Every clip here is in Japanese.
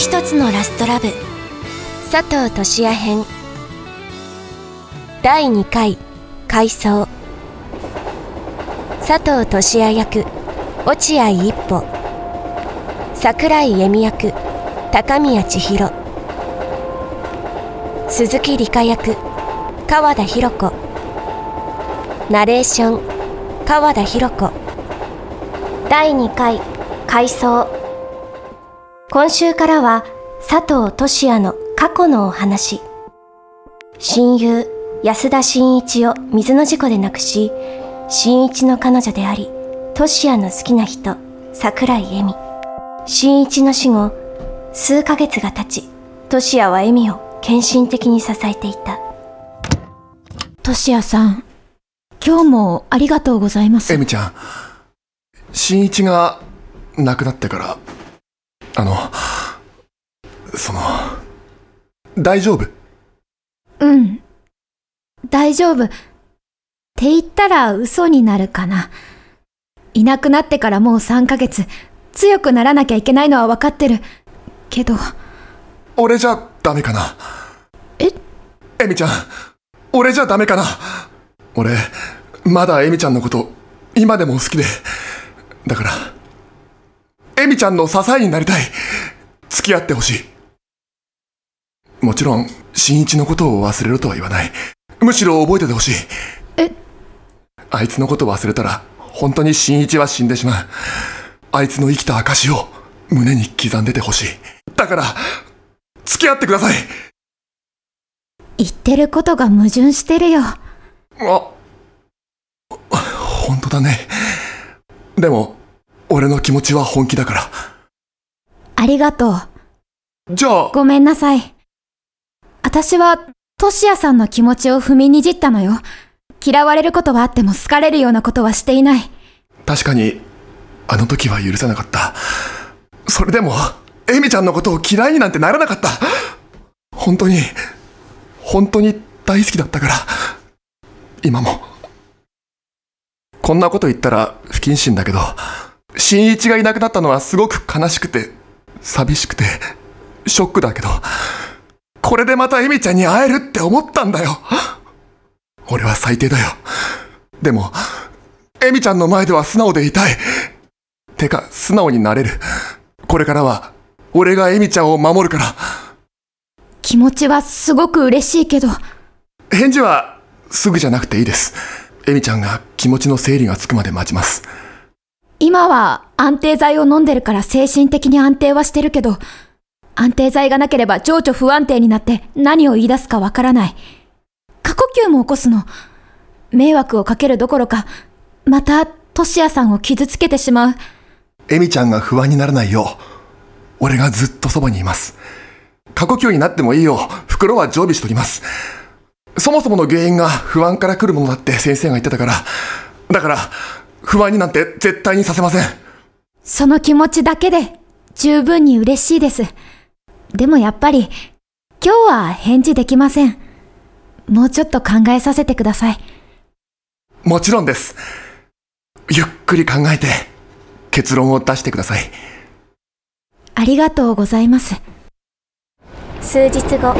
一つのラストラブ。佐藤俊也編。第2回回想。佐藤俊也役落合一歩。桜井恵美役高宮千尋。鈴木梨香役川田博子。ナレーション川田博子。第2回回想。今週からは佐藤俊也の過去のお話。親友安田真一を水の事故で亡くし真一の彼女であり俊也の好きな人桜井恵美。真一の死後数ヶ月が経ち俊也は恵美を献身的に支えていた。ト也さん、今日もありがとうございます。エ。ミちゃん、新一が亡くなってから、あの、その、大丈夫？うん。大丈夫。って言ったら嘘になるかな。いなくなってからもう3ヶ月、強くならなきゃいけないのは分かってる。けど、俺じゃダメかなえ？エミちゃん、俺じゃダメかな俺、まだエミちゃんのこと、今でも好きで。だから、エミちゃんの支えになりたい。付き合ってほしい。もちろん、新一のことを忘れろとは言わない。むしろ覚えててほしい。え？あいつのこと忘れたら、本当に新一は死んでしまう。あいつの生きた証を胸に刻んでてほしい。だから、付き合ってください。言ってることが矛盾してるよ。あ、本当だね。でも、俺の気持ちは本気だから。ありがとう。じゃあ、ごめんなさい。私は、トシヤさんの気持ちを踏みにじったのよ。嫌われることはあっても好かれるようなことはしていない。確かに、あの時は許せなかった。それでも、エミちゃんのことを嫌いになんてならなかった。本当に、本当に大好きだったから。今も。こんなこと言ったら不謹慎だけど、新一がいなくなったのはすごく悲しくて、寂しくて、ショックだけど、これでまたエミちゃんに会えるって思ったんだよ。俺は最低だよ。でも、エミちゃんの前では素直でいたい。てか、素直になれる。これからは、俺がエミちゃんを守るから。気持ちはすごく嬉しいけど、返事は、すぐじゃなくていいです。エミちゃんが気持ちの整理がつくまで待ちます。今は安定剤を飲んでるから精神的に安定はしてるけど、安定剤がなければ情緒不安定になって何を言い出すかわからない。過呼吸も起こすの。迷惑をかけるどころか、また、トシヤさんを傷つけてしまう。エミちゃんが不安にならないよう、俺がずっとそばにいます。過呼吸になってもいいよう、袋は常備しときます。そもそもの原因が不安から来るものだって先生が言ってたから、だから、不安になんて絶対にさせません。その気持ちだけで十分に嬉しいです。でもやっぱり、今日は返事できません。もうちょっと考えさせてください。もちろんです。ゆっくり考えて、結論を出してください。ありがとうございます。数日後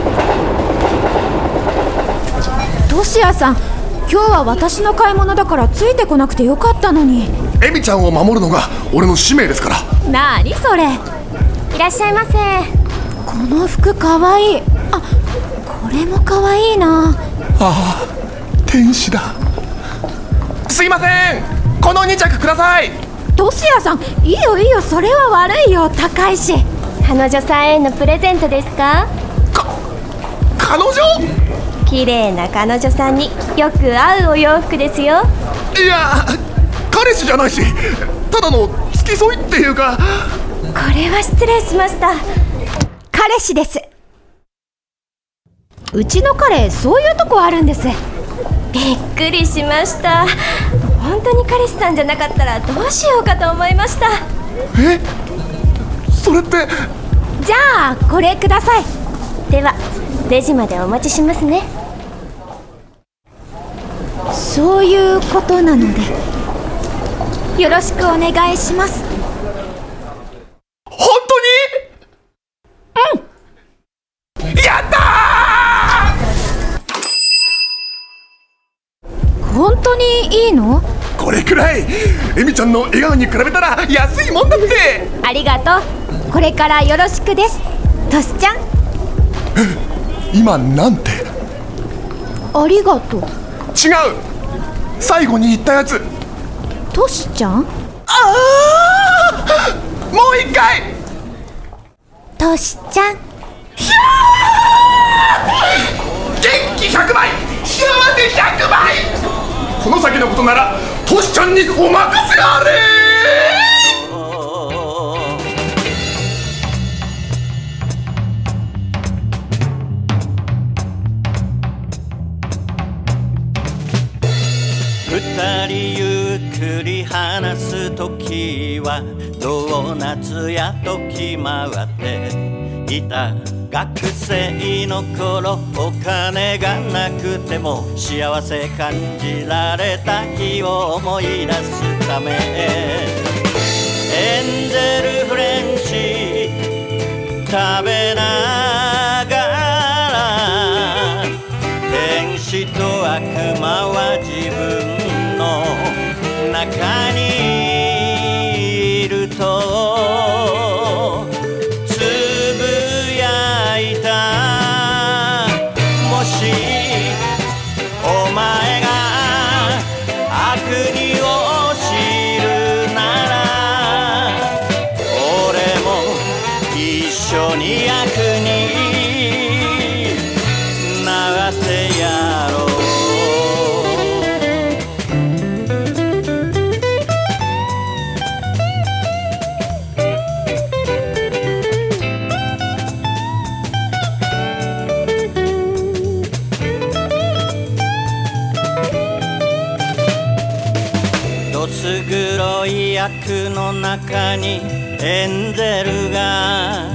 トシヤさん、今日は私の買い物だからついてこなくてよかったのに。エミちゃんを守るのが俺の使命ですから。なにそれ。いらっしゃいませこの服かわいい。あ、これもかわいいな。ああ、天使だ。すいませんこの2着くださいトシヤさん、いいよいいよ、それは悪いよ、高いし。彼女さんへのプレゼントですか彼女？綺麗な彼女さんによく合うお洋服ですよ。いや、彼氏じゃないし、ただの付き添いっていうか、これは失礼しました。彼氏です。うちの彼、そういうとこあるんです。びっくりしました。本当に彼氏さんじゃなかったらどうしようかと思いました。え？それって、じゃあ、これください。ではレジまでお待ちしますねそういうことなので。よろしくお願いします。本当に？うんやった本当にいいの？ーこれくらい、エミちゃんの笑顔に比べたら安いもんだってありがとう。これからよろしくです。トシちゃん、今なんて？ありがとう。違う最後に言ったやつ。トシちゃん？もう一回！トシちゃん？元気100倍！幸せ100倍！この先のことならトシちゃんにお任せあれ話す時はドーナツや時回っていた学生の頃お金がなくても幸せ感じられた日を思い出すため。エンゼルフレンチ食べながら天使と悪魔は中ににエンゼルが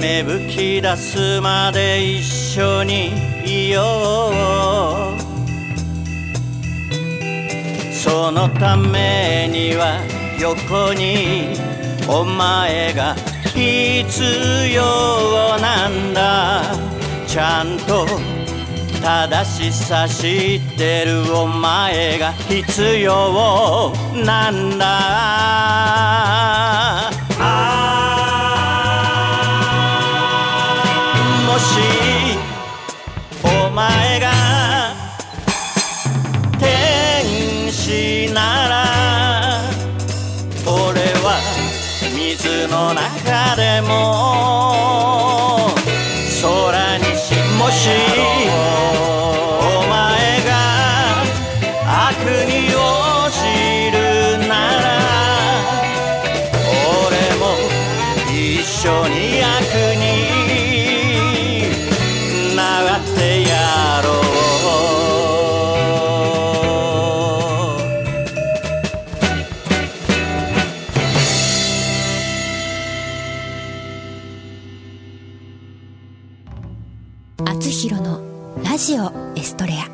芽吹き出すまで一緒にいよう。そのためには横にお前が必要なんだ。ちゃんと正しさ知ってるお前が必要なんだ。もしお前が天使なら俺は水の中でも空にしもしラジオエストレア。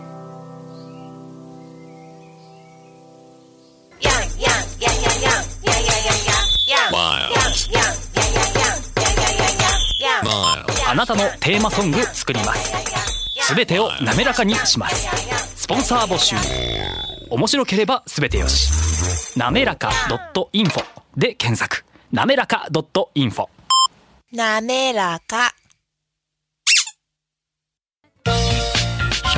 あなたのテーマソング作ります。すべてを滑らかにします。スポンサー募集。面白ければすべてよし。なめらか .info で検索。なめらか .info なめらか。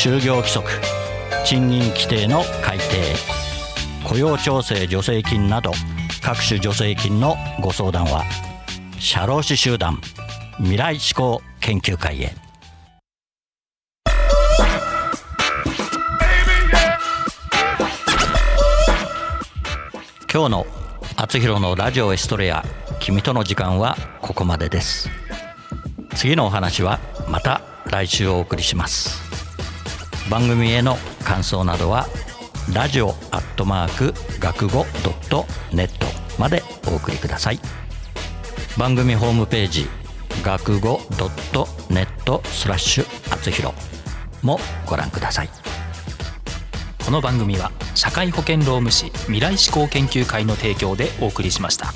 就業規則賃金規定の改定雇用調整助成金など各種助成金のご相談は社労士集団未来志向研究会へ。今日の「あつひろのラジオエストレア君との時間」はここまでです。次のお話はまた来週お送りします。番組への感想などはラジオアットマーク学語ドットネットまでお送りください番組ホームページ学語ドットネットスラッシュあつひろもご覧くださいこの番組は社会保険労務士未来志向研究会の提供でお送りしました。